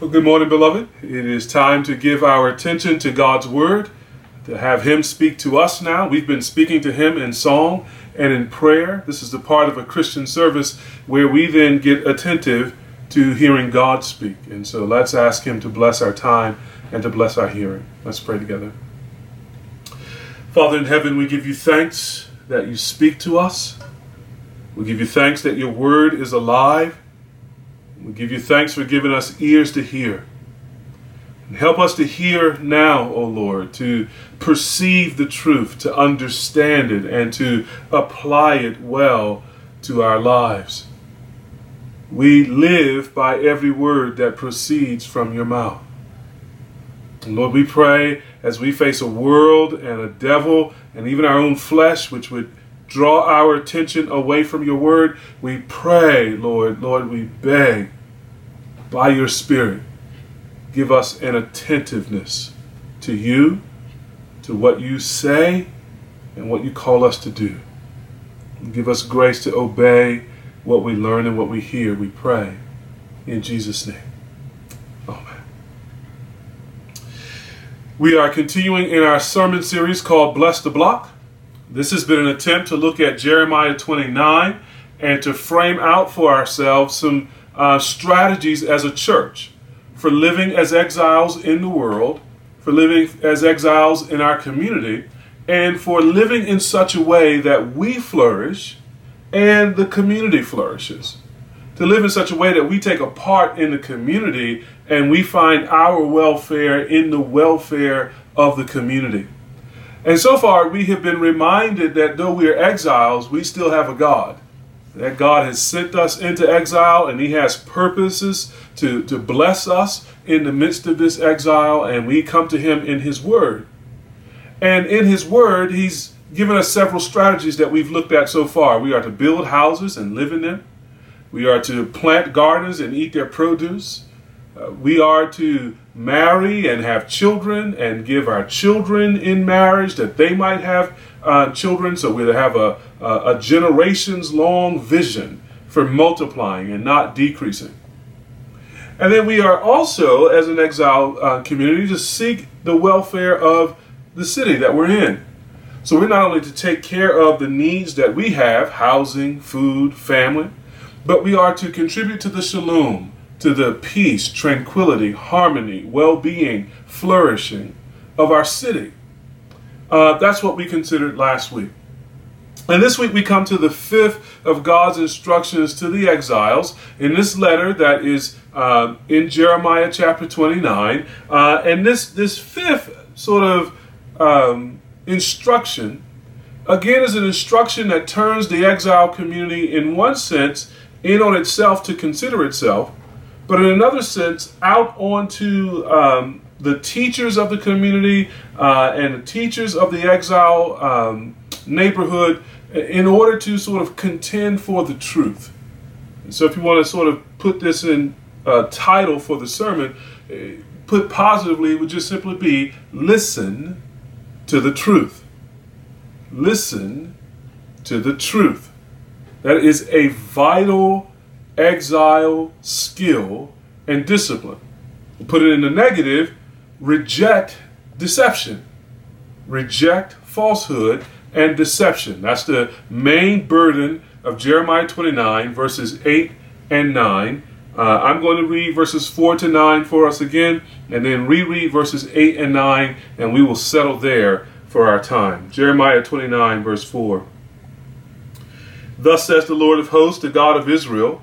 Well, good morning, beloved. It is time to give our attention to God's Word, to have Him speak to us now. We've been speaking to Him in song and in prayer. This is the part of a Christian service where we then get attentive to hearing God speak. And so let's ask Him to bless our time and to bless our hearing. Let's pray together. Father in heaven, we give you thanks that you speak to us. We give you thanks that your Word is alive we give you thanks for giving us ears to hear. And help us to hear now, O Lord, to perceive the truth, to understand it, and to apply it well to our lives. We live by every word that proceeds from your mouth. And Lord, we pray as we face a world and a devil and even our own flesh, which would draw our attention away from your word. We pray, Lord, Lord, we beg by your Spirit, give us an attentiveness to you, to what you say, and what you call us to do. Give us grace to obey what we learn and what we hear, we pray. In Jesus' name. Amen. We are continuing in our sermon series called Bless the Block. This has been an attempt to look at Jeremiah 29 and to frame out for ourselves some uh, strategies as a church for living as exiles in the world, for living as exiles in our community, and for living in such a way that we flourish and the community flourishes. To live in such a way that we take a part in the community and we find our welfare in the welfare of the community. And so far, we have been reminded that though we are exiles, we still have a God. That God has sent us into exile and He has purposes to, to bless us in the midst of this exile, and we come to Him in His Word. And in His Word, He's given us several strategies that we've looked at so far. We are to build houses and live in them, we are to plant gardens and eat their produce. Uh, we are to marry and have children and give our children in marriage that they might have uh, children. So we have a, a, a generations long vision for multiplying and not decreasing. And then we are also, as an exile uh, community, to seek the welfare of the city that we're in. So we're not only to take care of the needs that we have housing, food, family but we are to contribute to the shalom, to the peace, tranquility, harmony, well being, flourishing of our city. Uh, that's what we considered last week. And this week we come to the fifth of God's instructions to the exiles in this letter that is uh, in Jeremiah chapter 29. Uh, and this, this fifth sort of um, instruction, again, is an instruction that turns the exile community, in one sense, in on itself to consider itself, but in another sense, out onto um, the teachers of the community uh, and the teachers of the exile um, neighborhood in order to sort of contend for the truth. And so, if you want to sort of put this in a title for the sermon, uh, put positively, it would just simply be listen to the truth. Listen to the truth. That is a vital exile skill and discipline. Put it in the negative, reject deception. Reject falsehood and deception. That's the main burden of Jeremiah 29, verses 8 and 9. Uh, I'm going to read verses 4 to 9 for us again, and then reread verses 8 and 9, and we will settle there for our time. Jeremiah 29, verse 4. Thus says the Lord of hosts, the God of Israel,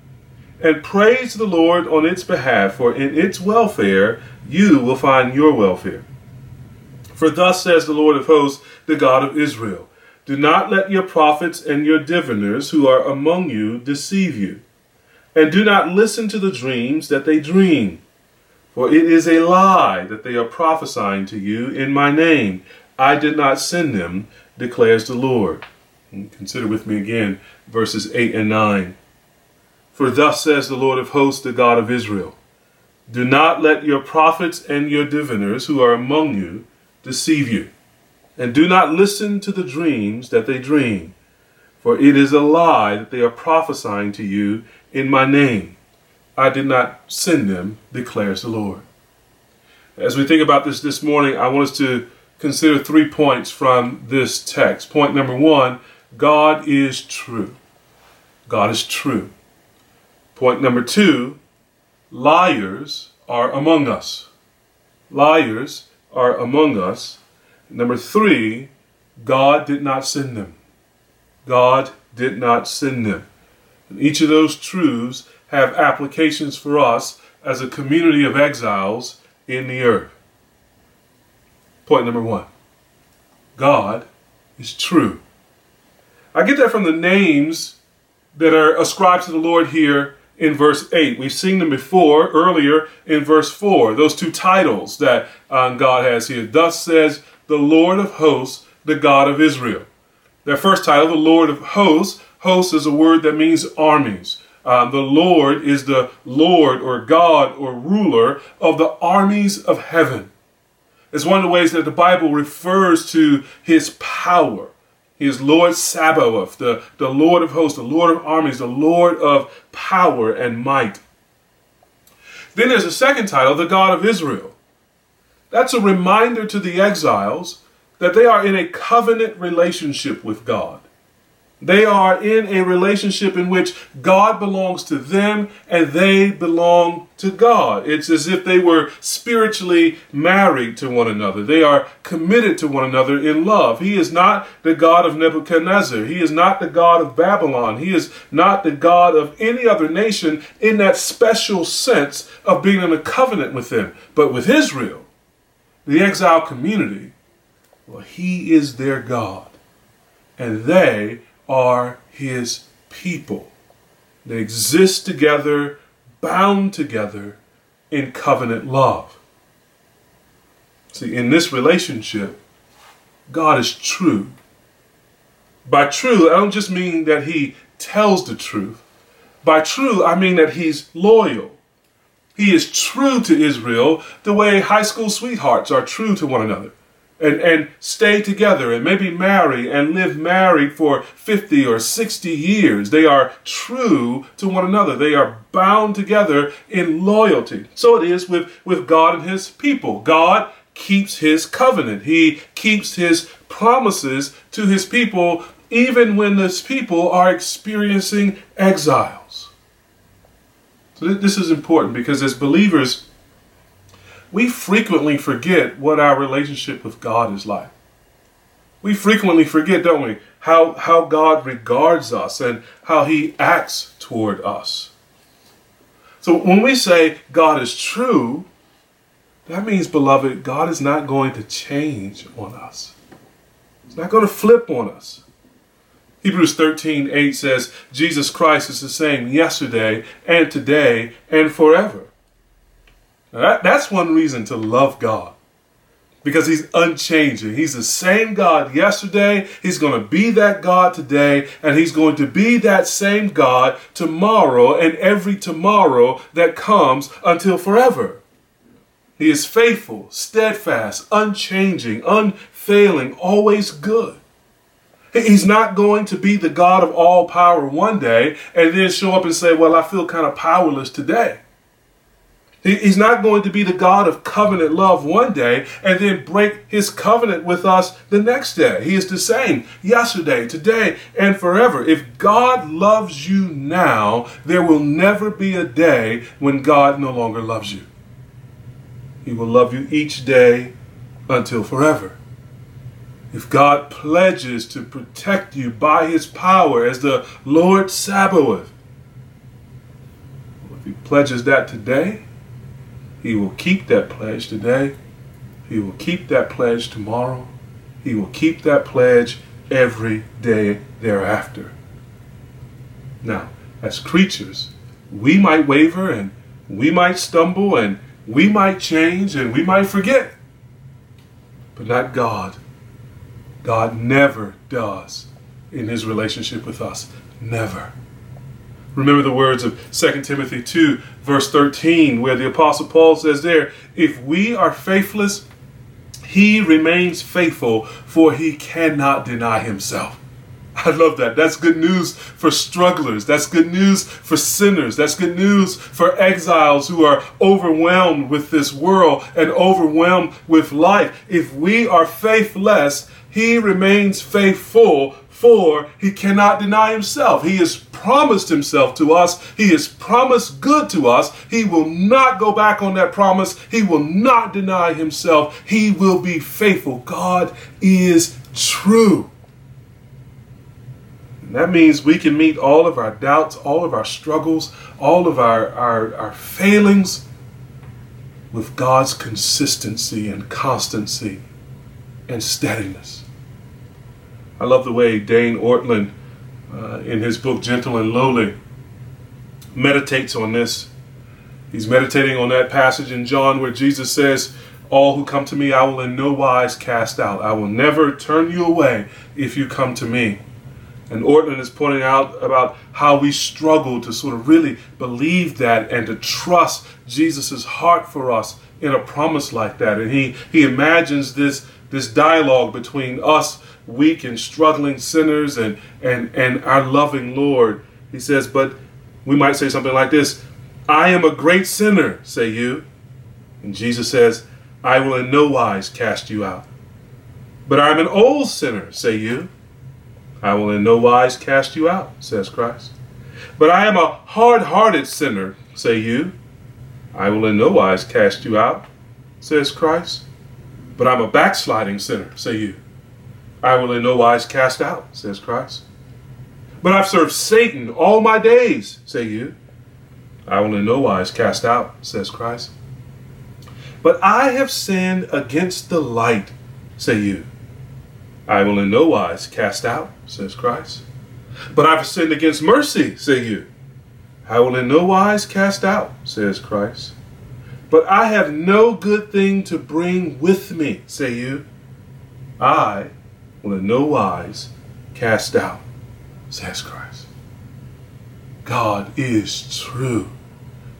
and praise the Lord on its behalf, for in its welfare you will find your welfare. For thus says the Lord of hosts, the God of Israel Do not let your prophets and your diviners who are among you deceive you, and do not listen to the dreams that they dream. For it is a lie that they are prophesying to you in my name. I did not send them, declares the Lord. Consider with me again verses 8 and 9. For thus says the Lord of hosts, the God of Israel Do not let your prophets and your diviners who are among you deceive you, and do not listen to the dreams that they dream, for it is a lie that they are prophesying to you in my name. I did not send them, declares the Lord. As we think about this this morning, I want us to consider three points from this text. Point number one God is true. God is true. Point number two liars are among us. Liars are among us. Number three, God did not send them. God did not send them. And each of those truths have applications for us as a community of exiles in the earth. Point number one God is true. I get that from the names that are ascribed to the Lord here in verse 8. We've seen them before earlier in verse 4, those two titles that um, God has here. Thus says the Lord of hosts, the God of Israel. Their first title, the Lord of hosts, hosts is a word that means armies. Uh, the Lord is the Lord or God or ruler of the armies of heaven. It's one of the ways that the Bible refers to his power. He is Lord Sabaoth, the, the Lord of hosts, the Lord of armies, the Lord of power and might. Then there's a second title, the God of Israel. That's a reminder to the exiles that they are in a covenant relationship with God. They are in a relationship in which God belongs to them and they belong to God. It's as if they were spiritually married to one another. They are committed to one another in love. He is not the God of Nebuchadnezzar. He is not the God of Babylon. He is not the God of any other nation in that special sense of being in a covenant with them. But with Israel, the exile community, well, he is their God. And they are his people. They exist together, bound together in covenant love. See, in this relationship, God is true. By true, I don't just mean that he tells the truth. By true, I mean that he's loyal. He is true to Israel the way high school sweethearts are true to one another and, and stay together and maybe marry and live married for 50 or 60 years. They are true to one another. They are bound together in loyalty. So it is with, with God and his people. God keeps his covenant. He keeps his promises to his people even when his people are experiencing exiles. So this is important because as believers, we frequently forget what our relationship with God is like. We frequently forget, don't we, how, how God regards us and how he acts toward us. So when we say God is true, that means, beloved, God is not going to change on us. He's not going to flip on us. Hebrews 13, 8 says, Jesus Christ is the same yesterday and today and forever. That, that's one reason to love God. Because he's unchanging. He's the same God yesterday. He's going to be that God today. And he's going to be that same God tomorrow and every tomorrow that comes until forever. He is faithful, steadfast, unchanging, unfailing, always good. He's not going to be the God of all power one day and then show up and say, Well, I feel kind of powerless today. He's not going to be the God of covenant love one day and then break his covenant with us the next day. He is the same yesterday, today, and forever. If God loves you now, there will never be a day when God no longer loves you. He will love you each day until forever. If God pledges to protect you by his power as the Lord Sabaoth, if he pledges that today, he will keep that pledge today. He will keep that pledge tomorrow. He will keep that pledge every day thereafter. Now, as creatures, we might waver and we might stumble and we might change and we might forget, but not God. God never does in his relationship with us. Never. Remember the words of 2 Timothy 2, verse 13, where the Apostle Paul says there, If we are faithless, he remains faithful, for he cannot deny himself. I love that. That's good news for strugglers. That's good news for sinners. That's good news for exiles who are overwhelmed with this world and overwhelmed with life. If we are faithless, he remains faithful, for he cannot deny himself. He has promised himself to us. He has promised good to us. He will not go back on that promise. He will not deny himself. He will be faithful. God is true. And that means we can meet all of our doubts, all of our struggles, all of our, our, our failings with God's consistency and constancy and steadiness. I love the way Dane Ortlund, uh, in his book Gentle and Lowly, meditates on this. He's meditating on that passage in John where Jesus says, All who come to me, I will in no wise cast out. I will never turn you away if you come to me. And Ortlund is pointing out about how we struggle to sort of really believe that and to trust Jesus' heart for us in a promise like that. And he, he imagines this, this dialogue between us weak and struggling sinners and, and, and our loving Lord. He says, but we might say something like this I am a great sinner, say you. And Jesus says, I will in no wise cast you out. But I am an old sinner, say you. I will in no wise cast you out, says Christ. But I am a hard hearted sinner, say you. I will in no wise cast you out, says Christ. But I'm a backsliding sinner, say you. I will in no wise cast out, says Christ. But I've served Satan all my days, say you. I will in no wise cast out, says Christ. But I have sinned against the light, say you. I will in no wise cast out, says Christ. But I've sinned against mercy, say you. I will in no wise cast out, says Christ. But I have no good thing to bring with me, say you. I will in no wise cast out, says Christ. God is true.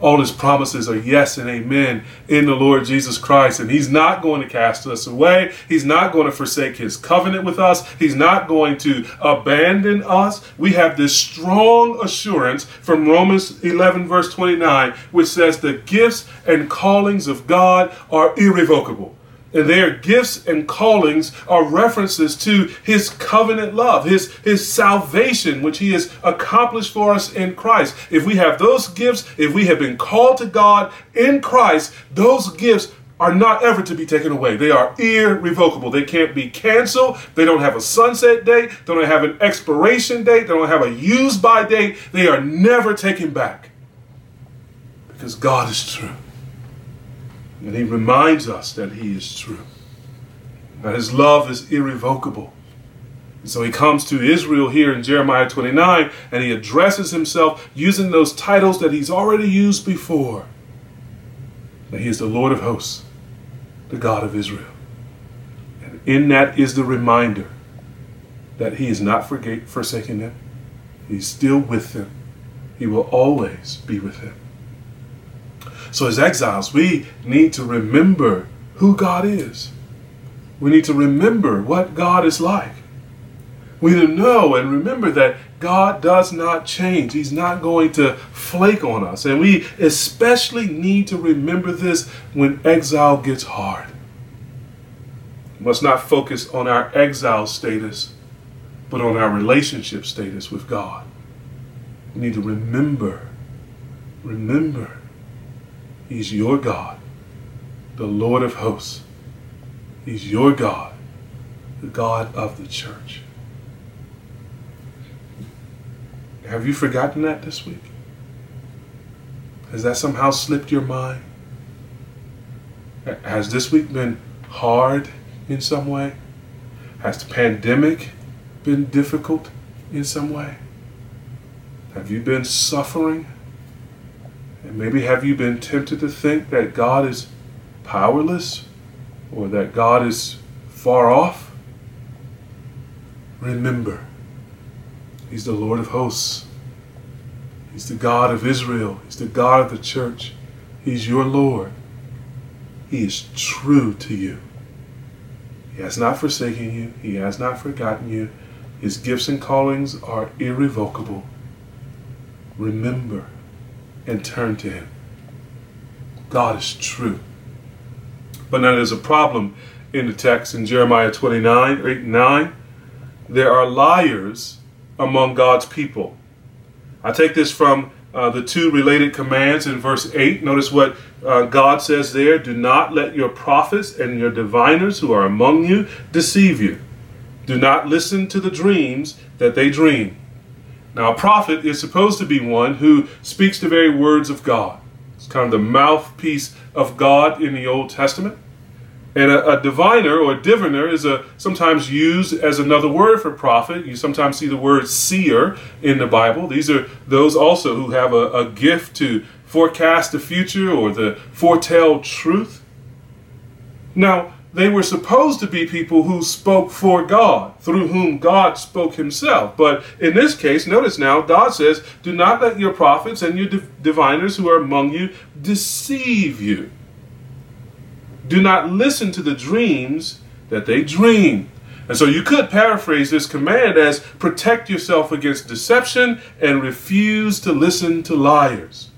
All his promises are yes and amen in the Lord Jesus Christ. And he's not going to cast us away. He's not going to forsake his covenant with us. He's not going to abandon us. We have this strong assurance from Romans 11, verse 29, which says the gifts and callings of God are irrevocable. And their gifts and callings are references to his covenant love, his, his salvation, which he has accomplished for us in Christ. If we have those gifts, if we have been called to God in Christ, those gifts are not ever to be taken away. They are irrevocable. They can't be canceled. They don't have a sunset date. They don't have an expiration date. They don't have a use by date. They are never taken back because God is true. And he reminds us that he is true, that his love is irrevocable. And so he comes to Israel here in Jeremiah 29 and he addresses himself using those titles that he's already used before. That he is the Lord of hosts, the God of Israel. And in that is the reminder that he is not forsaken them. He's still with them. He will always be with them. So, as exiles, we need to remember who God is. We need to remember what God is like. We need to know and remember that God does not change. He's not going to flake on us. And we especially need to remember this when exile gets hard. We must not focus on our exile status, but on our relationship status with God. We need to remember, remember He's your God, the Lord of hosts. He's your God, the God of the church. Have you forgotten that this week? Has that somehow slipped your mind? Has this week been hard in some way? Has the pandemic been difficult in some way? Have you been suffering? And maybe have you been tempted to think that God is powerless or that God is far off? Remember, He's the Lord of hosts. He's the God of Israel. He's the God of the church. He's your Lord. He is true to you. He has not forsaken you. He has not forgotten you. His gifts and callings are irrevocable. Remember and turn to Him. God is true. But now there's a problem in the text in Jeremiah 29 8 9. There are liars among God's people. I take this from uh, the two related commands in verse 8. Notice what uh, God says there Do not let your prophets and your diviners who are among you deceive you. Do not listen to the dreams that they dream. Now, a prophet is supposed to be one who speaks the very words of God. It's kind of the mouthpiece of God in the Old Testament. And a, a, diviner or a diviner is a, sometimes used as another word for prophet. You sometimes see the word seer in the Bible. These are those also who have a, a gift to forecast the future or the foretell truth. Now, they were supposed to be people who spoke for God, through whom God spoke himself. But in this case, notice now, God says, Do not let your prophets and your diviners who are among you deceive you. Do not listen to the dreams that they dream. And so you could paraphrase this command as protect yourself against deception and refuse to listen to liars.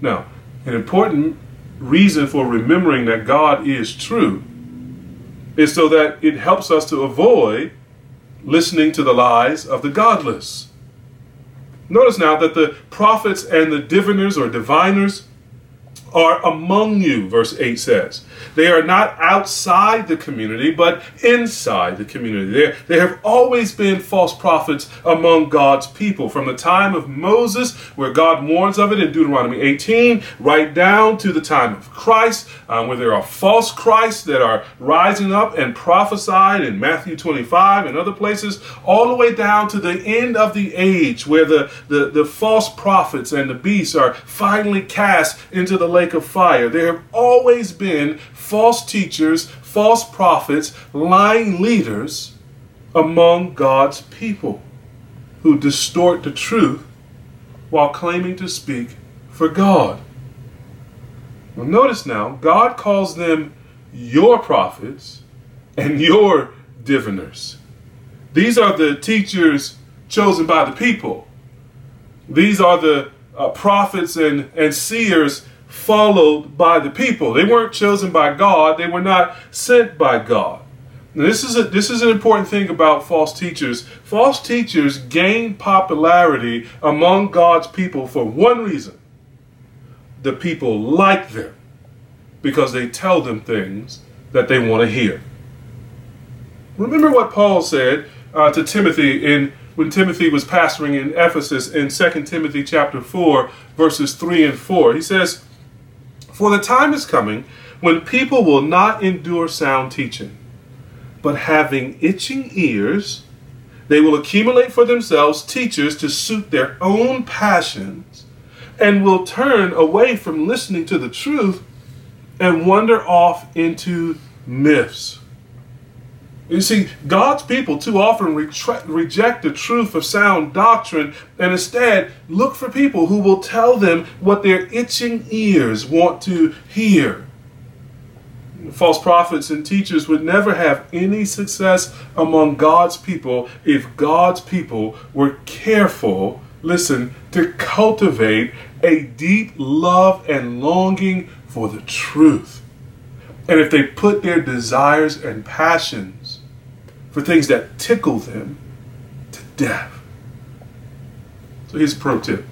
Now, an important reason for remembering that God is true is so that it helps us to avoid listening to the lies of the godless. Notice now that the prophets and the diviners or diviners are among you, verse 8 says. They are not outside the community, but inside the community. There, there have always been false prophets among God's people. From the time of Moses, where God warns of it in Deuteronomy 18, right down to the time of Christ, um, where there are false Christs that are rising up and prophesied in Matthew 25 and other places, all the way down to the end of the age, where the, the, the false prophets and the beasts are finally cast into the lake lake of fire. There have always been false teachers, false prophets, lying leaders among God's people who distort the truth while claiming to speak for God. Well, notice now, God calls them your prophets and your diviners. These are the teachers chosen by the people. These are the uh, prophets and, and seers followed by the people. They weren't chosen by God, they were not sent by God. Now, this is a, this is an important thing about false teachers. False teachers gain popularity among God's people for one reason. The people like them because they tell them things that they want to hear. Remember what Paul said uh, to Timothy in when Timothy was pastoring in Ephesus in 2 Timothy chapter 4 verses 3 and 4. He says, for the time is coming when people will not endure sound teaching, but having itching ears, they will accumulate for themselves teachers to suit their own passions and will turn away from listening to the truth and wander off into myths. You see, God's people too often reject the truth of sound doctrine and instead look for people who will tell them what their itching ears want to hear. False prophets and teachers would never have any success among God's people if God's people were careful, listen, to cultivate a deep love and longing for the truth. And if they put their desires and passions for things that tickle them to death. So here's a pro tip.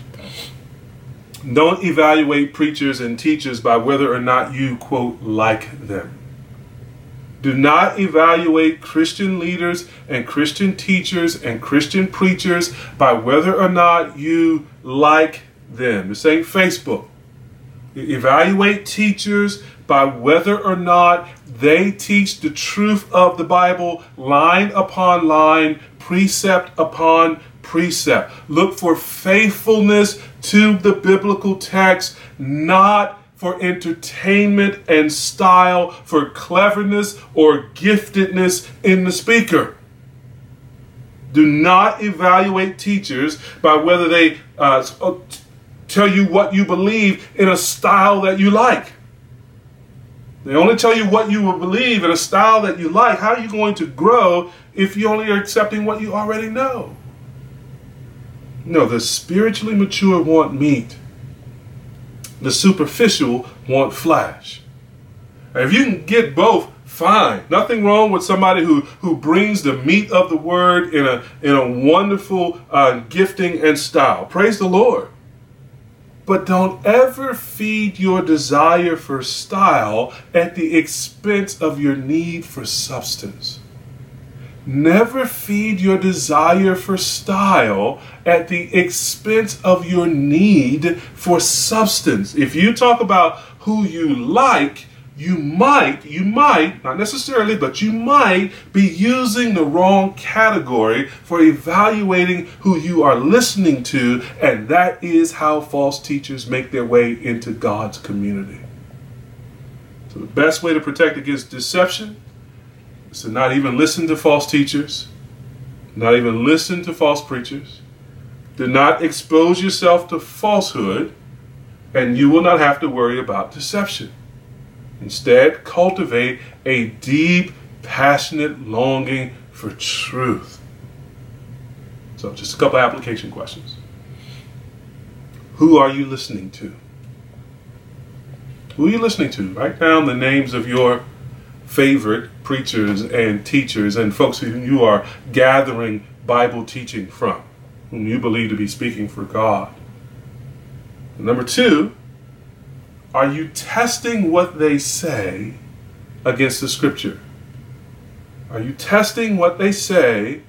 Don't evaluate preachers and teachers by whether or not you, quote, like them. Do not evaluate Christian leaders and Christian teachers and Christian preachers by whether or not you like them. This ain't Facebook. Evaluate teachers by whether or not they teach the truth of the Bible line upon line, precept upon precept. Look for faithfulness to the biblical text, not for entertainment and style, for cleverness or giftedness in the speaker. Do not evaluate teachers by whether they uh, uh tell you what you believe in a style that you like. They only tell you what you will believe in a style that you like. How are you going to grow if you only are accepting what you already know? No, the spiritually mature want meat. The superficial want flash. If you can get both, fine. Nothing wrong with somebody who, who brings the meat of the word in a, in a wonderful uh, gifting and style. Praise the Lord. But don't ever feed your desire for style at the expense of your need for substance. Never feed your desire for style at the expense of your need for substance. If you talk about who you like, you might, you might, not necessarily, but you might be using the wrong category for evaluating who you are listening to, and that is how false teachers make their way into God's community. So, the best way to protect against deception is to not even listen to false teachers, not even listen to false preachers. Do not expose yourself to falsehood, and you will not have to worry about deception. Instead, cultivate a deep, passionate longing for truth. So, just a couple application questions. Who are you listening to? Who are you listening to? Write down the names of your favorite preachers and teachers and folks who you are gathering Bible teaching from, whom you believe to be speaking for God. number two, are you testing what they say against the scripture? Are you testing what they say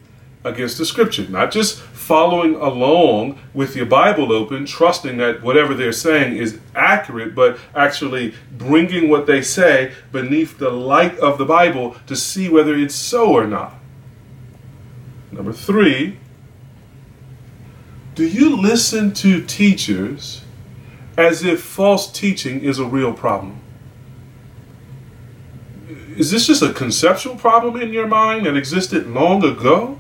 against the scripture? Not just following along with your Bible open, trusting that whatever they're saying is accurate, but actually bringing what they say beneath the light of the Bible to see whether it's so or not. Number three, do you listen to teachers as if false teaching is a real problem. Is this just a conceptual problem in your mind that existed long ago?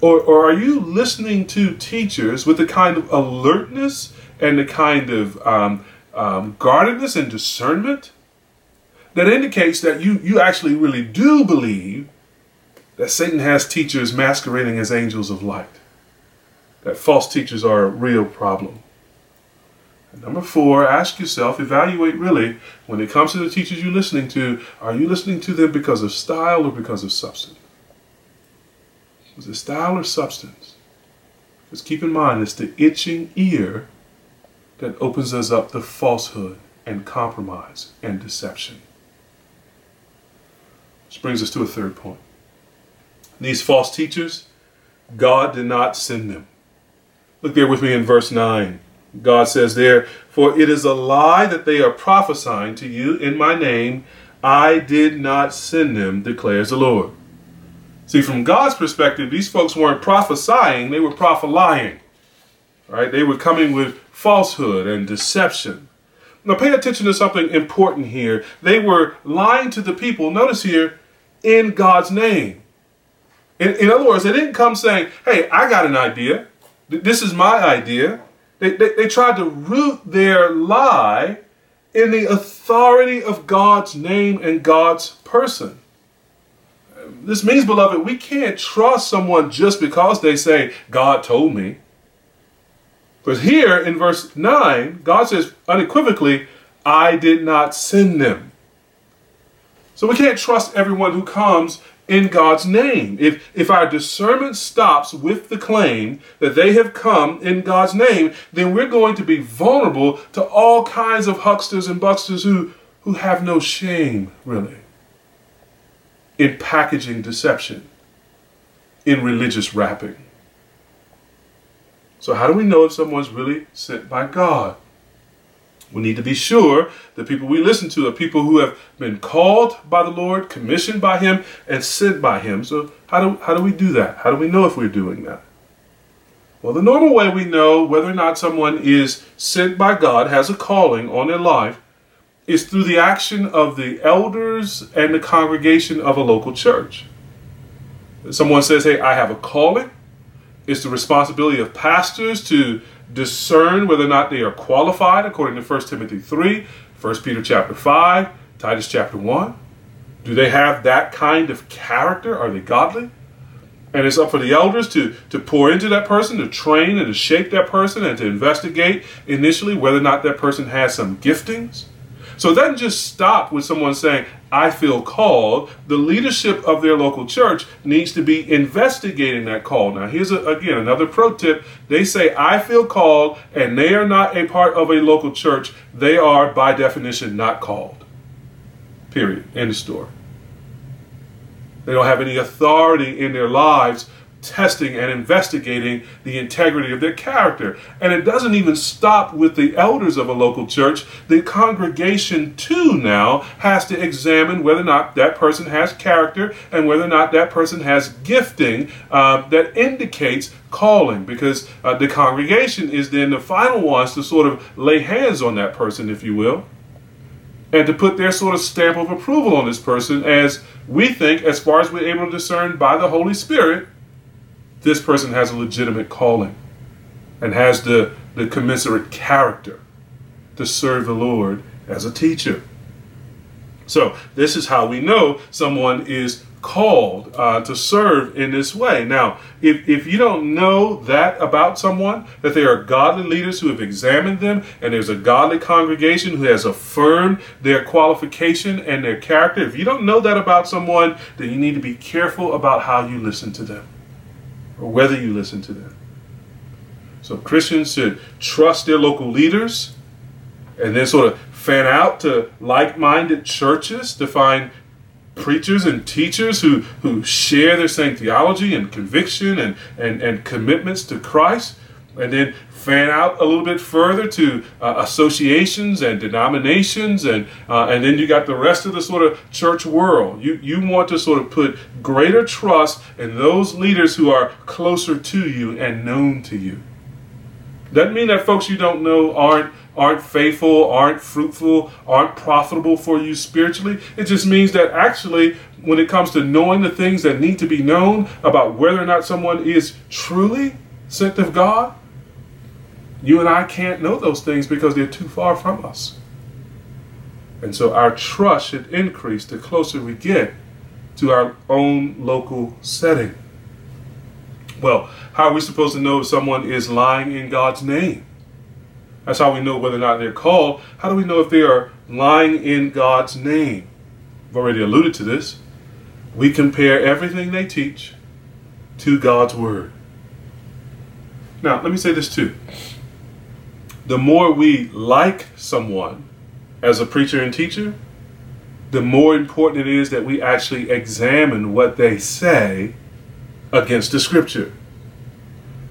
Or, or are you listening to teachers with the kind of alertness and the kind of um, um, guardedness and discernment that indicates that you, you actually really do believe that Satan has teachers masquerading as angels of light? That false teachers are a real problem. Number four, ask yourself, evaluate really, when it comes to the teachers you're listening to, are you listening to them because of style or because of substance? Is it style or substance? Because keep in mind, it's the itching ear that opens us up to falsehood and compromise and deception. Which brings us to a third point. These false teachers, God did not send them. Look there with me in verse 9. God says there, For it is a lie that they are prophesying to you in my name. I did not send them, declares the Lord. See, from God's perspective, these folks weren't prophesying, they were prophesying. Right? They were coming with falsehood and deception. Now, pay attention to something important here. They were lying to the people, notice here, in God's name. In, in other words, they didn't come saying, Hey, I got an idea. This is my idea. They, they, they tried to root their lie in the authority of God's name and God's person. This means, beloved, we can't trust someone just because they say, God told me. Because here in verse 9, God says unequivocally, I did not send them. So we can't trust everyone who comes in God's name. If, if our discernment stops with the claim that they have come in God's name, then we're going to be vulnerable to all kinds of hucksters and bucksters who, who have no shame, really, in packaging deception, in religious wrapping. So, how do we know if someone's really sent by God? We need to be sure the people we listen to are people who have been called by the Lord, commissioned by Him, and sent by Him. So how do, how do we do that? How do we know if we're doing that? Well, the normal way we know whether or not someone is sent by God, has a calling on their life, is through the action of the elders and the congregation of a local church. Someone says, Hey, I have a calling. It's the responsibility of pastors to discern whether or not they are qualified according to 1 Timothy 3, 1 Peter chapter 5, Titus chapter 1. Do they have that kind of character? Are they godly? And it's up for the elders to, to pour into that person, to train and to shape that person, and to investigate initially whether or not that person has some giftings. So it doesn't just stop with someone saying, I feel called. The leadership of their local church needs to be investigating that call. Now, here's a, again another pro tip. They say, I feel called, and they are not a part of a local church. They are, by definition, not called. Period. End of story. They don't have any authority in their lives testing and investigating the integrity of their character. And it doesn't even stop with the elders of a local church. The congregation, too, now has to examine whether or not that person has character and whether or not that person has gifting uh, that indicates calling, because uh, the congregation is then the final ones to sort of lay hands on that person, if you will and to put their sort of stamp of approval on this person as we think, as far as we're able to discern by the Holy Spirit, this person has a legitimate calling and has the, the commensurate character to serve the Lord as a teacher. So, this is how we know someone is called uh, to serve in this way. Now, if, if you don't know that about someone, that they are godly leaders who have examined them, and there's a godly congregation who has affirmed their qualification and their character, if you don't know that about someone, then you need to be careful about how you listen to them or whether you listen to them. So Christians should trust their local leaders and then sort of fan out to like-minded churches to find preachers and teachers who, who share their same theology and conviction and, and, and commitments to Christ. And then fan out a little bit further to uh, associations and denominations, and uh, and then you got the rest of the sort of church world. You you want to sort of put greater trust in those leaders who are closer to you and known to you. Doesn't mean that folks you don't know aren't aren't faithful, aren't fruitful, aren't profitable for you spiritually. It just means that actually, when it comes to knowing the things that need to be known about whether or not someone is truly sent of God, you and I can't know those things because they're too far from us. And so our trust should increase the closer we get to our own local setting. Well, how are we supposed to know if someone is lying in God's name? That's how we know whether or not they're called. How do we know if they are lying in God's name? I've already alluded to this. We compare everything they teach to God's word. Now, let me say this too the more we like someone as a preacher and teacher, the more important it is that we actually examine what they say against the scripture.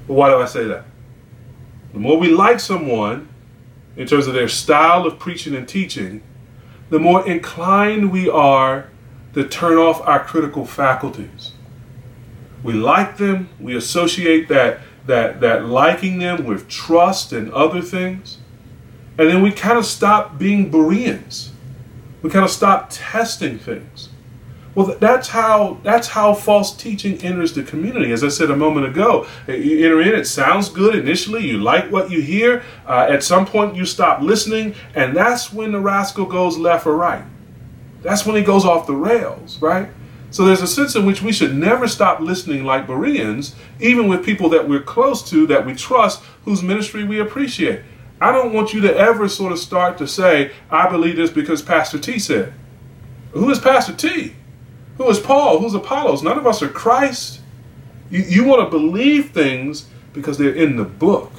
But why do I say that? The more we like someone in terms of their style of preaching and teaching, the more inclined we are to turn off our critical faculties. We like them, we associate that that that liking them with trust and other things. And then we kind of stop being Bereans. We kind of stop testing things. Well, that's how that's how false teaching enters the community. As I said a moment ago, you enter in, it sounds good initially, you like what you hear. Uh, at some point, you stop listening, and that's when the rascal goes left or right. That's when he goes off the rails, right? So there's a sense in which we should never stop listening like Bereans, even with people that we're close to, that we trust, whose ministry we appreciate. I don't want you to ever sort of start to say, I believe this because Pastor T said. Who is Pastor T? Who is Paul? Who's Apollos? None of us are Christ. You, you want to believe things because they're in the book.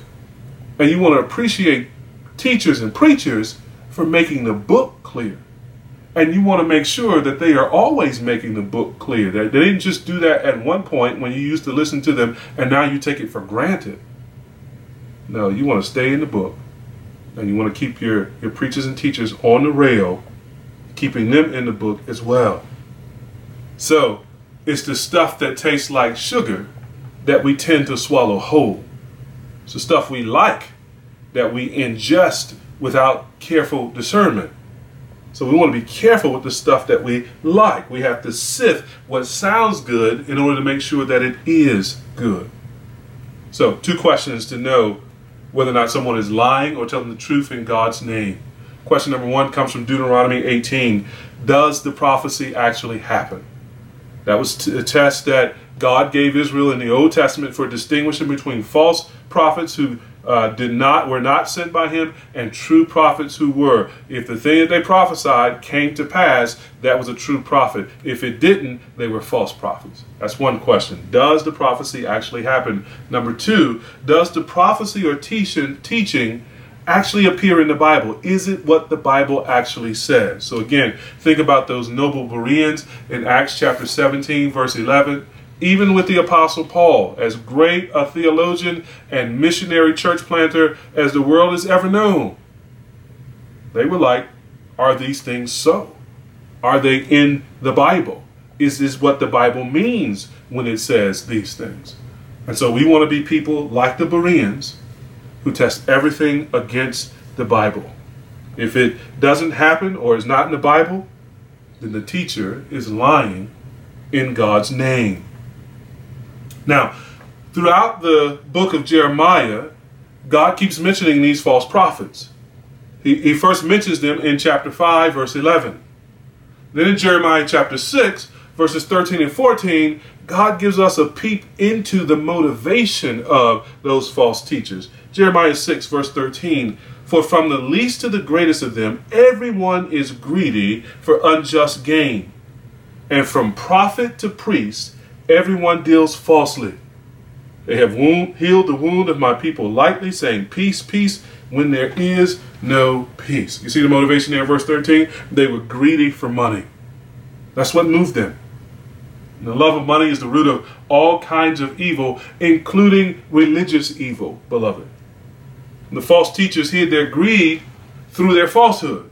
And you want to appreciate teachers and preachers for making the book clear. And you want to make sure that they are always making the book clear. That they didn't just do that at one point when you used to listen to them and now you take it for granted. No, you want to stay in the book. And you want to keep your, your preachers and teachers on the rail, keeping them in the book as well. So, it's the stuff that tastes like sugar that we tend to swallow whole. It's the stuff we like that we ingest without careful discernment. So we want to be careful with the stuff that we like. We have to sift what sounds good in order to make sure that it is good. So, two questions to know whether or not someone is lying or telling the truth in God's name. Question number one comes from Deuteronomy 18 Does the prophecy actually happen? That was a test that God gave Israel in the Old Testament for distinguishing between false prophets who uh, did not were not sent by him and true prophets who were. If the thing that they prophesied came to pass that was a true prophet. If it didn't they were false prophets. That's one question. Does the prophecy actually happen? Number two does the prophecy or teaching teaching actually appear in the bible? Is it what the bible actually says? So again think about those noble bereans in acts chapter 17 verse 11 even with the Apostle Paul, as great a theologian and missionary church planter as the world has ever known. They were like, Are these things so? Are they in the Bible? Is this what the Bible means when it says these things? And so we want to be people like the Bereans who test everything against the Bible. If it doesn't happen or is not in the Bible, then the teacher is lying in God's name. Now, throughout the book of Jeremiah, God keeps mentioning these false prophets. He, he first mentions them in chapter 5, verse 11. Then in Jeremiah chapter 6, verses 13 and 14, God gives us a peep into the motivation of those false teachers. Jeremiah 6, verse 13 For from the least to the greatest of them, everyone is greedy for unjust gain. And from prophet to priest, Everyone deals falsely. They have wound, healed the wound of my people lightly, saying, Peace, peace, when there is no peace. You see the motivation there in verse 13? They were greedy for money. That's what moved them. And the love of money is the root of all kinds of evil, including religious evil, beloved. And the false teachers hid their greed through their falsehood.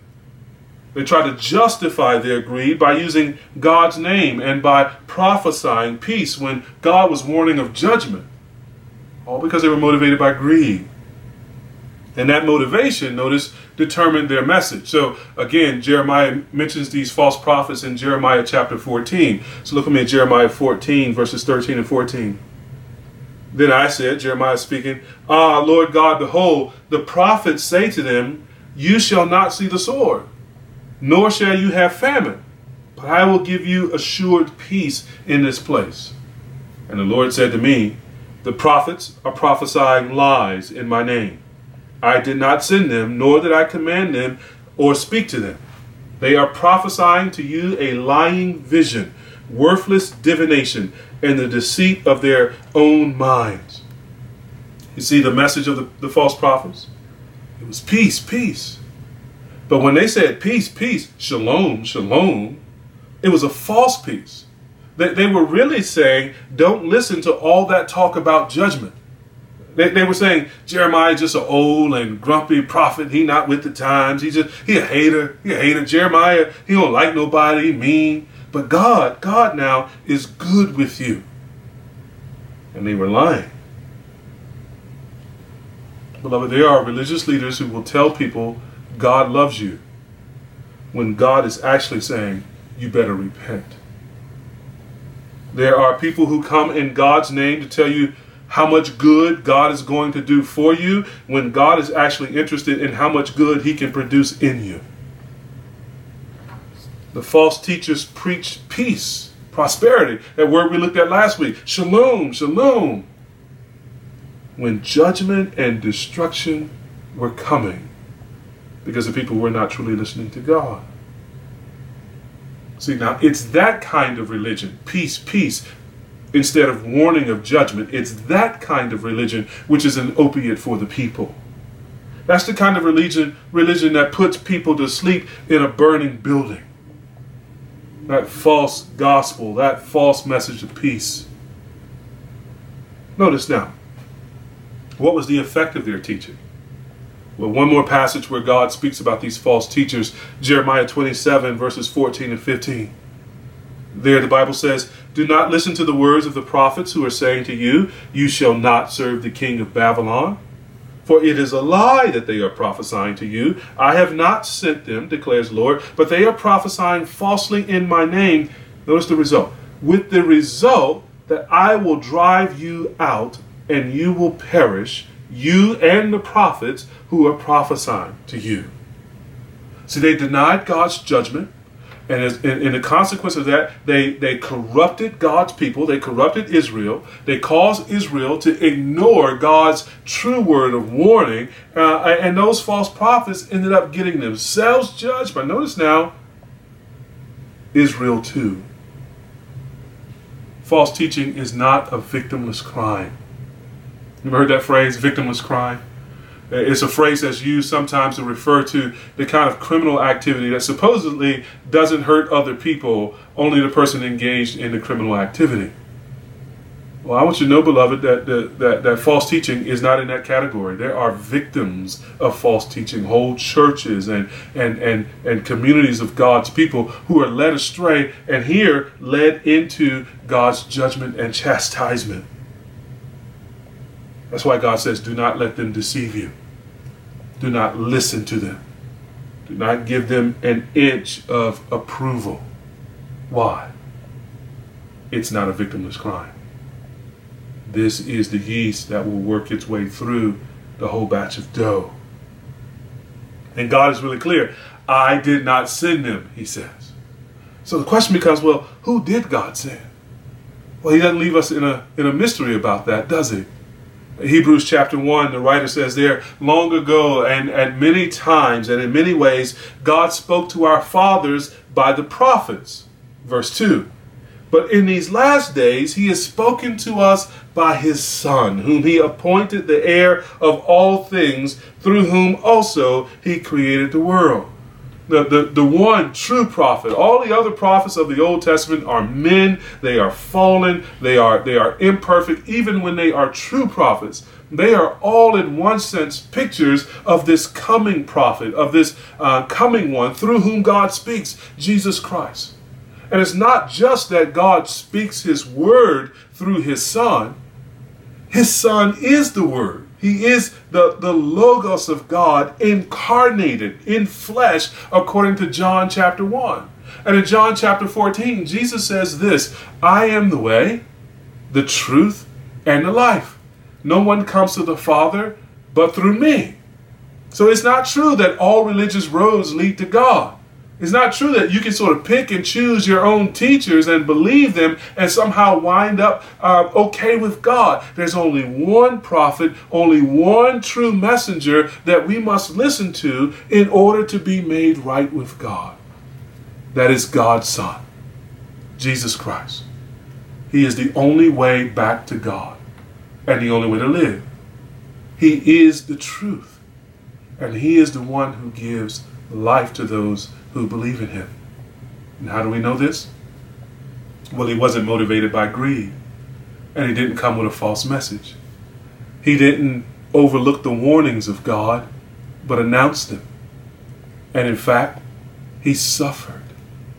They tried to justify their greed by using God's name and by prophesying peace when God was warning of judgment. All because they were motivated by greed. And that motivation, notice, determined their message. So again, Jeremiah mentions these false prophets in Jeremiah chapter 14. So look at me at Jeremiah 14, verses 13 and 14. Then I said, Jeremiah speaking, Ah, Lord God, behold, the prophets say to them, You shall not see the sword nor shall you have famine, but I will give you assured peace in this place. And the Lord said to me, The prophets are prophesying lies in my name. I did not send them, nor did I command them or speak to them. They are prophesying to you a lying vision, worthless divination, and the deceit of their own minds. You see the message of the, the false prophets? It was peace, peace. But when they said peace, peace, shalom, shalom, it was a false peace. They, they were really saying, don't listen to all that talk about judgment. They, they were saying Jeremiah is just an old and grumpy prophet. He not with the times. He just he a hater. He a hater. Jeremiah he don't like nobody. He mean. But God, God now is good with you. And they were lying. Beloved, there are religious leaders who will tell people God loves you when God is actually saying, you better repent. There are people who come in God's name to tell you how much good God is going to do for you when God is actually interested in how much good he can produce in you. The false teachers preach peace, prosperity, that word we looked at last week. Shalom, shalom. When judgment and destruction were coming, because the people were not truly listening to God. See, now it's that kind of religion, peace, peace, instead of warning of judgment. It's that kind of religion which is an opiate for the people. That's the kind of religion, religion that puts people to sleep in a burning building. That false gospel, that false message of peace. Notice now, what was the effect of their teaching? Well, one more passage where God speaks about these false teachers Jeremiah 27, verses 14 and 15. There, the Bible says, Do not listen to the words of the prophets who are saying to you, You shall not serve the king of Babylon. For it is a lie that they are prophesying to you. I have not sent them, declares the Lord, but they are prophesying falsely in my name. Notice the result. With the result that I will drive you out and you will perish, you and the prophets who are prophesying to you. See, they denied God's judgment. And as, in, in, the consequence of that, they, they corrupted God's people. They corrupted Israel. They caused Israel to ignore God's true word of warning. Uh, and those false prophets ended up getting themselves judged. But notice now, Israel too. False teaching is not a victimless crime. You ever heard that phrase, victimless crime? Uh, it's a phrase that's used sometimes to refer to the kind of criminal activity that supposedly doesn't hurt other people, only the person engaged in the criminal activity. Well, I want you to know, beloved, that, that, that, that false teaching is not in that category. There are victims of false teaching, whole churches and, and, and, and communities of God's people who are led astray and here led into God's judgment and chastisement. That's why God says, do not let them deceive you. Do not listen to them. Do not give them an inch of approval. Why? It's not a victimless crime. This is the yeast that will work its way through the whole batch of dough. And God is really clear. I did not send them, he says. So the question becomes, well, who did God send? Well, he doesn't leave us in a, in a mystery about that, does he? Hebrews chapter 1, the writer says there, long ago and at many times and in many ways, God spoke to our fathers by the prophets. Verse 2. But in these last days, he has spoken to us by his Son, whom he appointed the heir of all things, through whom also he created the world the, the, the one true prophet. All the other prophets of the Old Testament are men. They are fallen. They are, they are imperfect. Even when they are true prophets, they are all in one sense pictures of this coming prophet, of this uh, coming one through whom God speaks, Jesus Christ. And it's not just that God speaks his word through his son. His son is the word. He is the, the Logos of God incarnated in flesh, according to John chapter 1. And in John chapter 14, Jesus says this I am the way, the truth, and the life. No one comes to the Father but through me. So it's not true that all religious roads lead to God. It's not true that you can sort of pick and choose your own teachers and believe them and somehow wind up uh, okay with God. There's only one prophet, only one true messenger that we must listen to in order to be made right with God. That is God's Son, Jesus Christ. He is the only way back to God and the only way to live. He is the truth, and He is the one who gives life to those who believe in him. And how do we know this? Well, he wasn't motivated by greed, and he didn't come with a false message. He didn't overlook the warnings of God, but announced them. And in fact, he suffered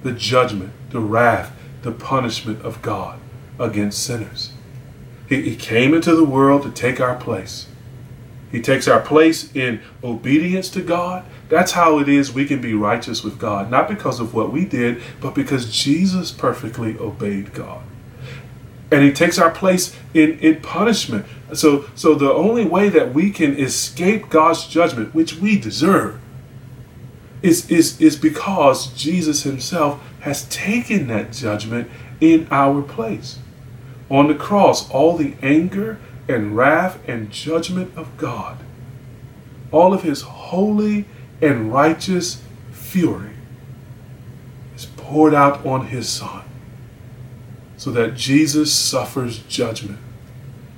the judgment, the wrath, the punishment of God against sinners. He, he came into the world to take our place. He takes our place in obedience to God that's how it is we can be righteous with God, not because of what we did, but because Jesus perfectly obeyed God. And he takes our place in, in punishment. So, so the only way that we can escape God's judgment, which we deserve, is, is, is because Jesus himself has taken that judgment in our place. On the cross, all the anger and wrath and judgment of God, all of his holy and righteous fury is poured out on his son so that Jesus suffers judgment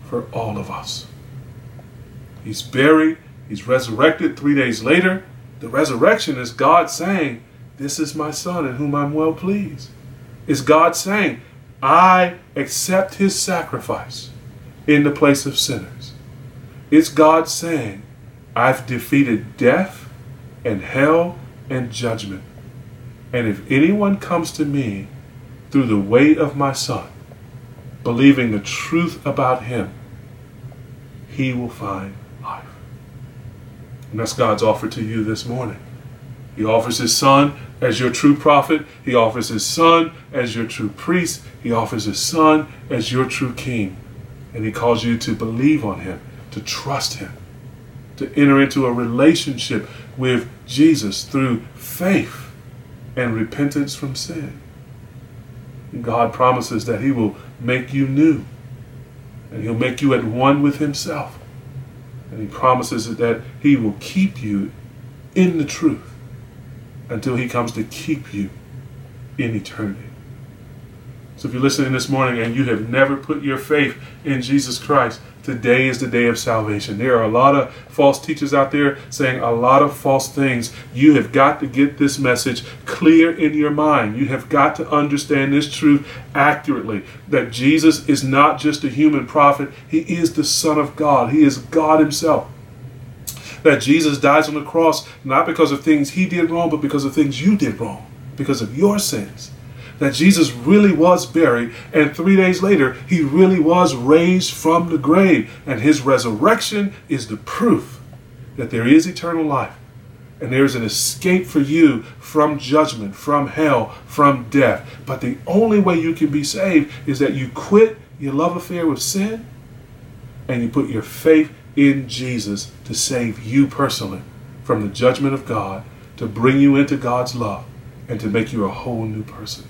for all of us. He's buried, he's resurrected three days later. The resurrection is God saying, This is my son in whom I'm well pleased. Is God saying, I accept his sacrifice in the place of sinners. It's God saying, I've defeated death and hell and judgment. And if anyone comes to me through the way of my son, believing the truth about him, he will find life. And that's God's offer to you this morning. He offers his son as your true prophet. He offers his son as your true priest. He offers his son as your true king. And he calls you to believe on him, to trust him, to enter into a relationship with Jesus through faith and repentance from sin. God promises that he will make you new and he'll make you at one with himself. And he promises that he will keep you in the truth until he comes to keep you in eternity. So if you're listening this morning and you have never put your faith in Jesus Christ, today is the day of salvation. There are a lot of false teachers out there saying a lot of false things. You have got to get this message clear in your mind. You have got to understand this truth accurately that Jesus is not just a human prophet, he is the Son of God, he is God himself that Jesus dies on the cross not because of things he did wrong, but because of things you did wrong, because of your sins. That Jesus really was buried, and three days later, he really was raised from the grave. And his resurrection is the proof that there is eternal life. And there's an escape for you from judgment, from hell, from death. But the only way you can be saved is that you quit your love affair with sin and you put your faith in Jesus to save you personally from the judgment of God, to bring you into God's love, and to make you a whole new person.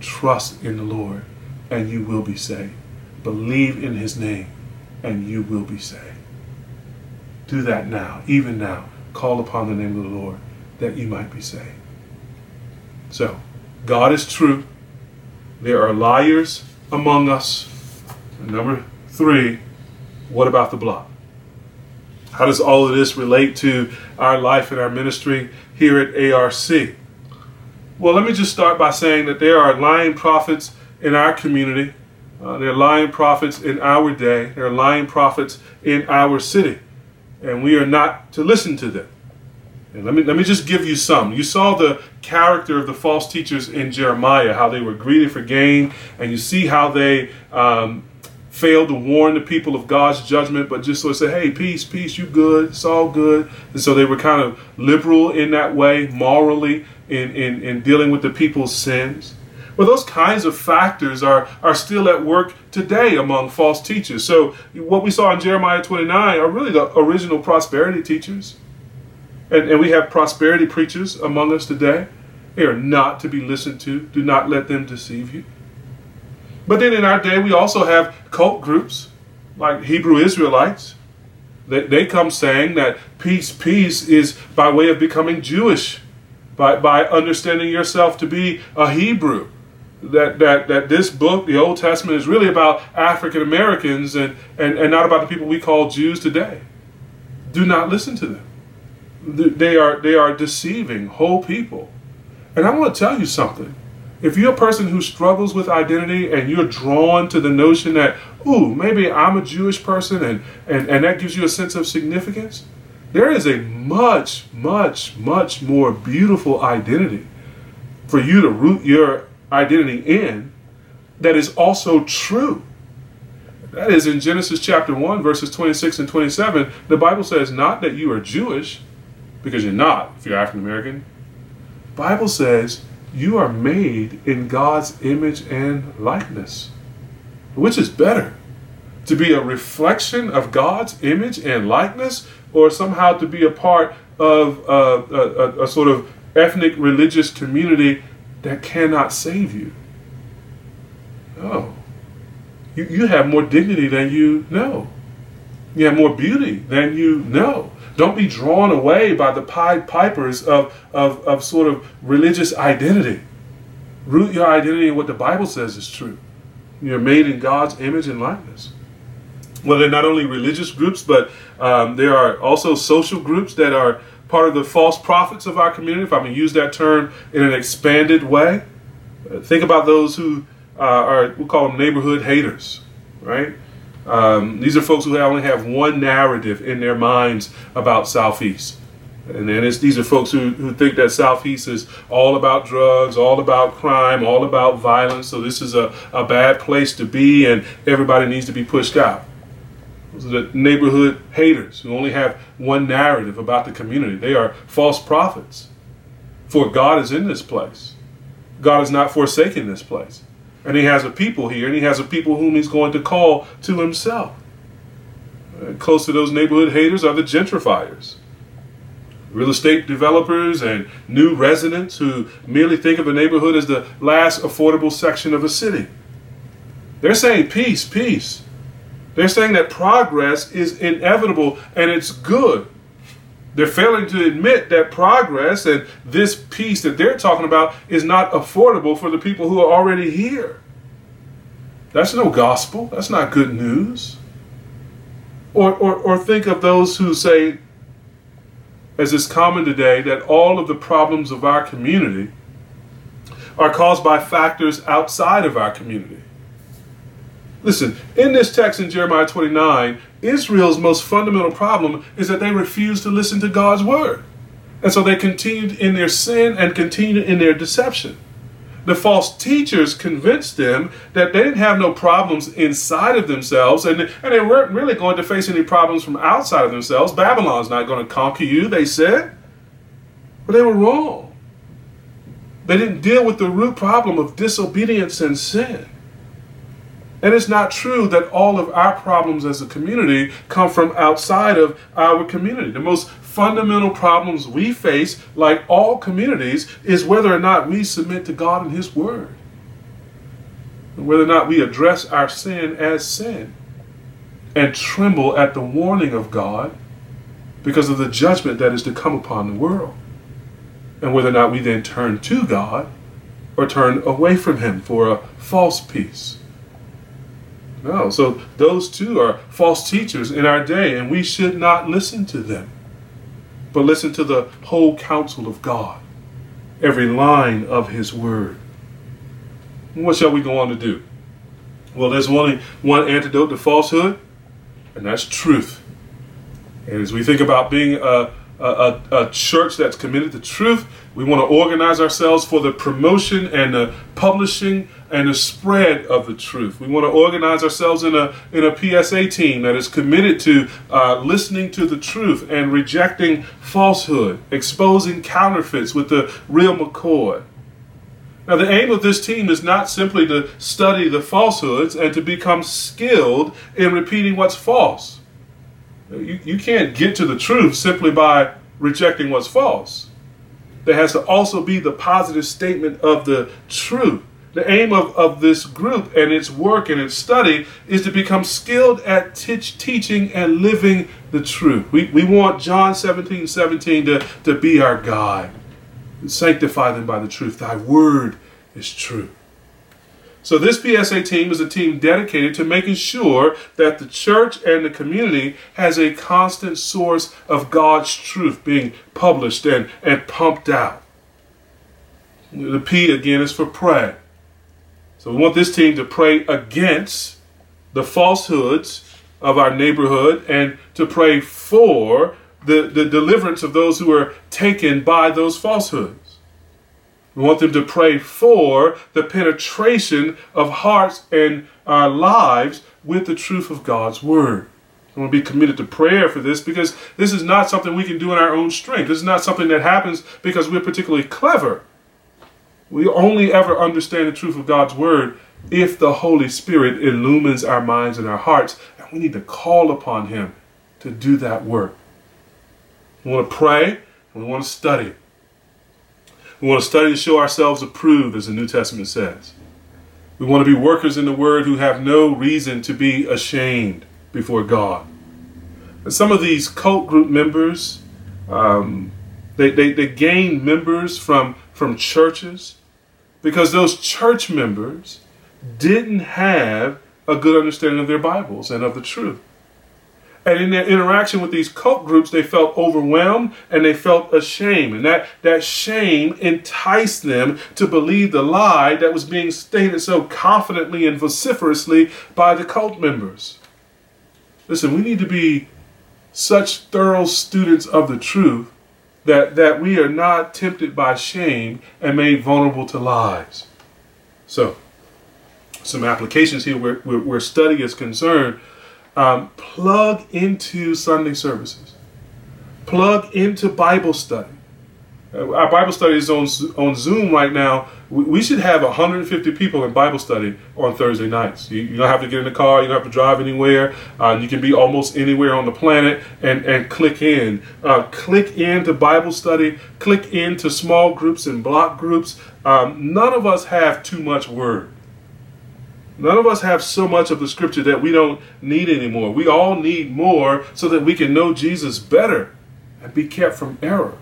Trust in the Lord, and you will be saved. Believe in his name, and you will be saved. Do that now, even now. Call upon the name of the Lord that you might be saved. So, God is true. There are liars among us. number three, what about the block? How does all of this relate to our life and our ministry here at ARC? Well, let me just start by saying that there are lying prophets in our community. Uh, there are lying prophets in our day. There are lying prophets in our city. And we are not to listen to them. And let me, let me just give you some. You saw the character of the false teachers in Jeremiah, how they were greedy for gain, and you see how they um, failed to warn the people of God's judgment, but just sort of say, hey, peace, peace, you good, it's all good. And so they were kind of liberal in that way, morally, in, in, in dealing with the people's sins. Well, those kinds of factors are, are still at work today among false teachers. So, what we saw in Jeremiah 29 are really the original prosperity teachers. And, and we have prosperity preachers among us today. They are not to be listened to. Do not let them deceive you. But then in our day, we also have cult groups like Hebrew Israelites. They, they come saying that peace, peace is by way of becoming Jewish, by, by understanding yourself to be a Hebrew. That, that, that this book, the Old Testament, is really about African Americans and, and, and not about the people we call Jews today. Do not listen to them. They are, they are deceiving whole people. And I want to tell you something if you're a person who struggles with identity and you're drawn to the notion that, ooh, maybe I'm a Jewish person and, and, and that gives you a sense of significance, there is a much, much, much more beautiful identity for you to root your identity in that is also true. That is in Genesis chapter 1, verses 26 and 27. The Bible says not that you are Jewish, because you're not, if you're African American. Bible says you are made in God's image and likeness. Which is better? To be a reflection of God's image and likeness, or somehow to be a part of a, a, a sort of ethnic religious community that cannot save you? Oh, you, you have more dignity than you know. You have more beauty than you know. Don't be drawn away by the Pied Pipers of, of, of sort of religious identity. Root your identity in what the Bible says is true. You're made in God's image and likeness. Well, they're not only religious groups, but um, there are also social groups that are part of the false prophets of our community, if I can use that term in an expanded way. Uh, think about those who uh, are, we call them neighborhood haters, right? Um, these are folks who only have one narrative in their minds about Southeast. And then these are folks who, who think that Southeast is all about drugs, all about crime, all about violence. So this is a, a bad place to be, and everybody needs to be pushed out. The neighborhood haters who only have one narrative about the community. They are false prophets. For God is in this place. God is not forsaken this place. And He has a people here, and He has a people whom He's going to call to Himself. Uh, close to those neighborhood haters are the gentrifiers real estate developers and new residents who merely think of a neighborhood as the last affordable section of a city. They're saying peace, peace. They're saying that progress is inevitable and it's good. They're failing to admit that progress and this peace that they're talking about is not affordable for the people who are already here. That's no gospel. That's not good news. Or, or, or think of those who say as is common today, that all of the problems of our community are caused by factors outside of our community. Listen, in this text in Jeremiah 29, Israel's most fundamental problem is that they refuse to listen to God's word. And so they continued in their sin and continued in their deception the false teachers convinced them that they didn't have no problems inside of themselves and, and they weren't really going to face any problems from outside of themselves. Babylon's not going to conquer you, they said. But they were wrong. They didn't deal with the root problem of disobedience and sin. And it's not true that all of our problems as a community come from outside of our community. The most fundamental problems we face, like all communities, is whether or not we submit to God and His Word. And whether or not we address our sin as sin and tremble at the warning of God because of the judgment that is to come upon the world. And whether or not we then turn to God or turn away from Him for a false peace. No, so those two are false teachers in our day, and we should not listen to them but listen to the whole counsel of God, every line of His word. What shall we go on to do? Well, there's only one antidote to falsehood, and that's truth. And as we think about being a, a, a, church that's committed to truth, we want to organize ourselves for the promotion and the publishing and the spread of the truth. We want to organize ourselves in a in a PSA team that is committed to uh, listening to the truth and rejecting falsehood, exposing counterfeits with the real McCoy. Now, the aim of this team is not simply to study the falsehoods and to become skilled in repeating what's false. You, you can't get to the truth simply by rejecting what's false. There has to also be the positive statement of the truth. The aim of, of this group and its work and its study is to become skilled at teach, teaching and living the truth. We, we want John 17 17 to, to be our guide. Sanctify them by the truth. Thy word is true. So, this PSA team is a team dedicated to making sure that the church and the community has a constant source of God's truth being published and, and pumped out. The P again is for pray. So we want this team to pray against the falsehoods of our neighborhood and to pray for the, the deliverance of those who are taken by those falsehoods. We want them to pray for the penetration of hearts and our lives with the truth of God's Word. I want to be committed to prayer for this because this is not something we can do in our own strength. This is not something that happens because we're particularly clever. We only ever understand the truth of God's word if the Holy Spirit illumines our minds and our hearts, and we need to call upon Him to do that work. We want to pray and we want to study. We want to study to show ourselves approved, as the New Testament says. We want to be workers in the Word who have no reason to be ashamed before God. And some of these cult group members, um, they, they, they gain members from, from churches because those church members didn't have a good understanding of their Bibles and of the truth. And in their interaction with these cult groups, they felt overwhelmed and they felt ashamed. And that, that shame enticed them to believe the lie that was being stated so confidently and vociferously by the cult members. Listen, we need to be such thorough students of the truth that, that we are not tempted by shame and made vulnerable to lies. So, some applications here where, where, where study is concerned. Um, plug into Sunday services, plug into Bible study. Uh, our Bible study is on, on Zoom right now. We, should have 150 people in Bible study on Thursday nights. You, you, don't have to get in the car, you don't have to drive anywhere. Uh, you can be almost anywhere on the planet and, and click in. Uh, click into Bible study, click into small groups and block groups. Um, none of us have too much word. None of us have so much of the scripture that we don't need anymore. We all need more so that we can know Jesus better and be kept from error.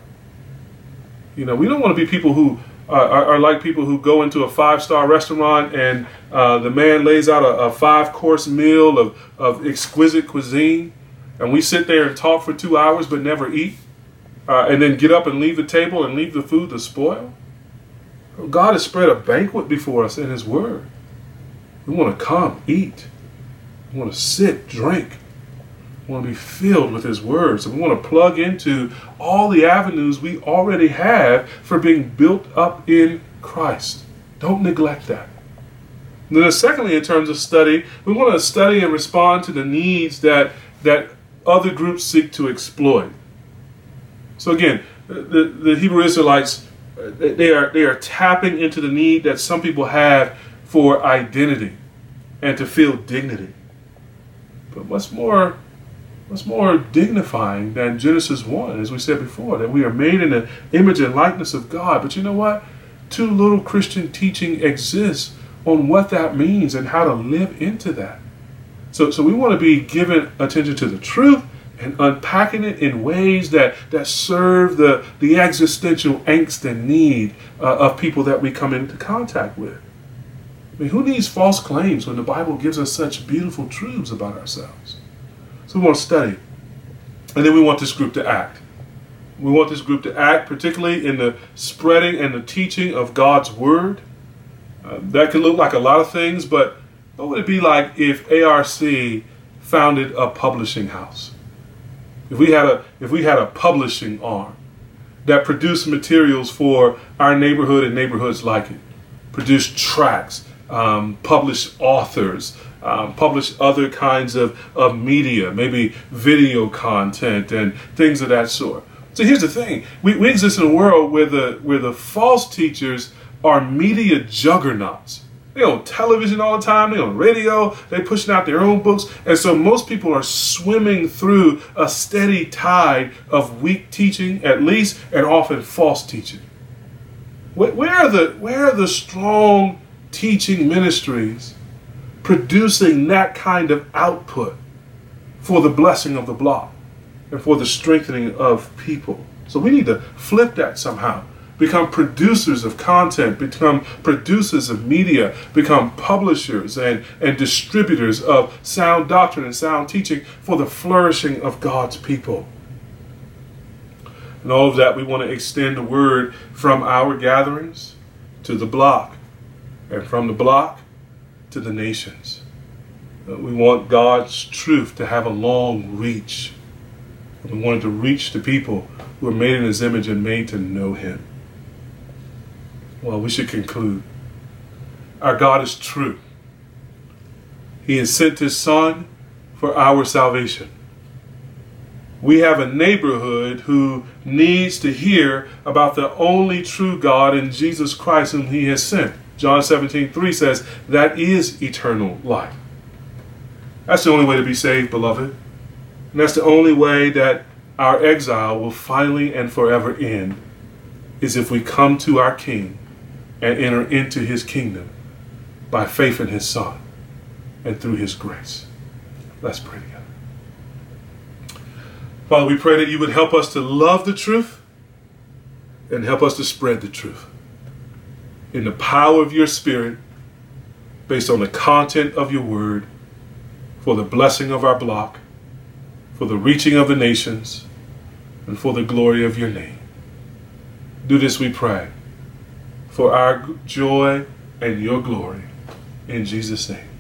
You know, we don't want to be people who are, are, like people who go into a five star restaurant and uh, the man lays out a, a five course meal of, of exquisite cuisine, and we sit there and talk for two hours but never eat, uh, and then get up and leave the table and leave the food to spoil. God has spread a banquet before us in His Word. We want to come, eat. We want to sit, drink. We want to be filled with His words. And we want to plug into all the avenues we already have for being built up in Christ. Don't neglect that. And then, secondly, in terms of study, we want to study and respond to the needs that that other groups seek to exploit. So again, the, the Hebrew Israelites uh, they are they are tapping into the need that some people have for identity and to feel dignity. But what's more What's more dignifying than Genesis 1, as we said before, that we are made in the image and likeness of God. But you know what? Too little Christian teaching exists on what that means and how to live into that. So, so we want to be giving attention to the truth and unpacking it in ways that, that serve the, the existential angst and need uh, of people that we come into contact with. I mean, who needs false claims when the Bible gives us such beautiful truths about ourselves? So we want to study. And then we want this group to act. We want this group to act, particularly in the spreading and the teaching of God's Word. Uh, that can look like a lot of things, but what would it be like if ARC founded a publishing house? If we had a if we had a publishing arm that produced materials for our neighborhood and neighborhoods like it, produced tracts, um, authors, um, publish other kinds of, of media, maybe video content and things of that sort. So here's the thing: we, we exist in a world where the where the false teachers are media juggernauts. They on television all the time. They on radio. they're pushing out their own books, and so most people are swimming through a steady tide of weak teaching, at least, and often false teaching. Where, where are the where are the strong teaching ministries producing that kind of output for the blessing of the block and for the strengthening of people. So we need to flip that somehow. Become producers of content, become producers of media, become publishers and, and distributors of sound doctrine and sound teaching for the flourishing of God's people. And all of that, we want to extend the word from our gatherings to the block, and from the block to the nations. We want God's truth to have a long reach. We want it to reach the people who are made in His image and made to know Him. Well, we should conclude. Our God is true. He has sent His Son for our salvation. We have a neighborhood who needs to hear about the only true God in Jesus Christ whom He has sent. John 17, 3 says, that is eternal life. That's the only way to be saved, beloved. And that's the only way that our exile will finally and forever end, is if we come to our King and enter into his kingdom by faith in his Son and through his grace. Let's pray together. Father, we pray that you would help us to love the truth and help us to spread the truth in the power of your Spirit, based on the content of your word, for the blessing of our block, for the reaching of the nations, and for the glory of your name. Do this, we pray, for our joy and your glory. In Jesus' name.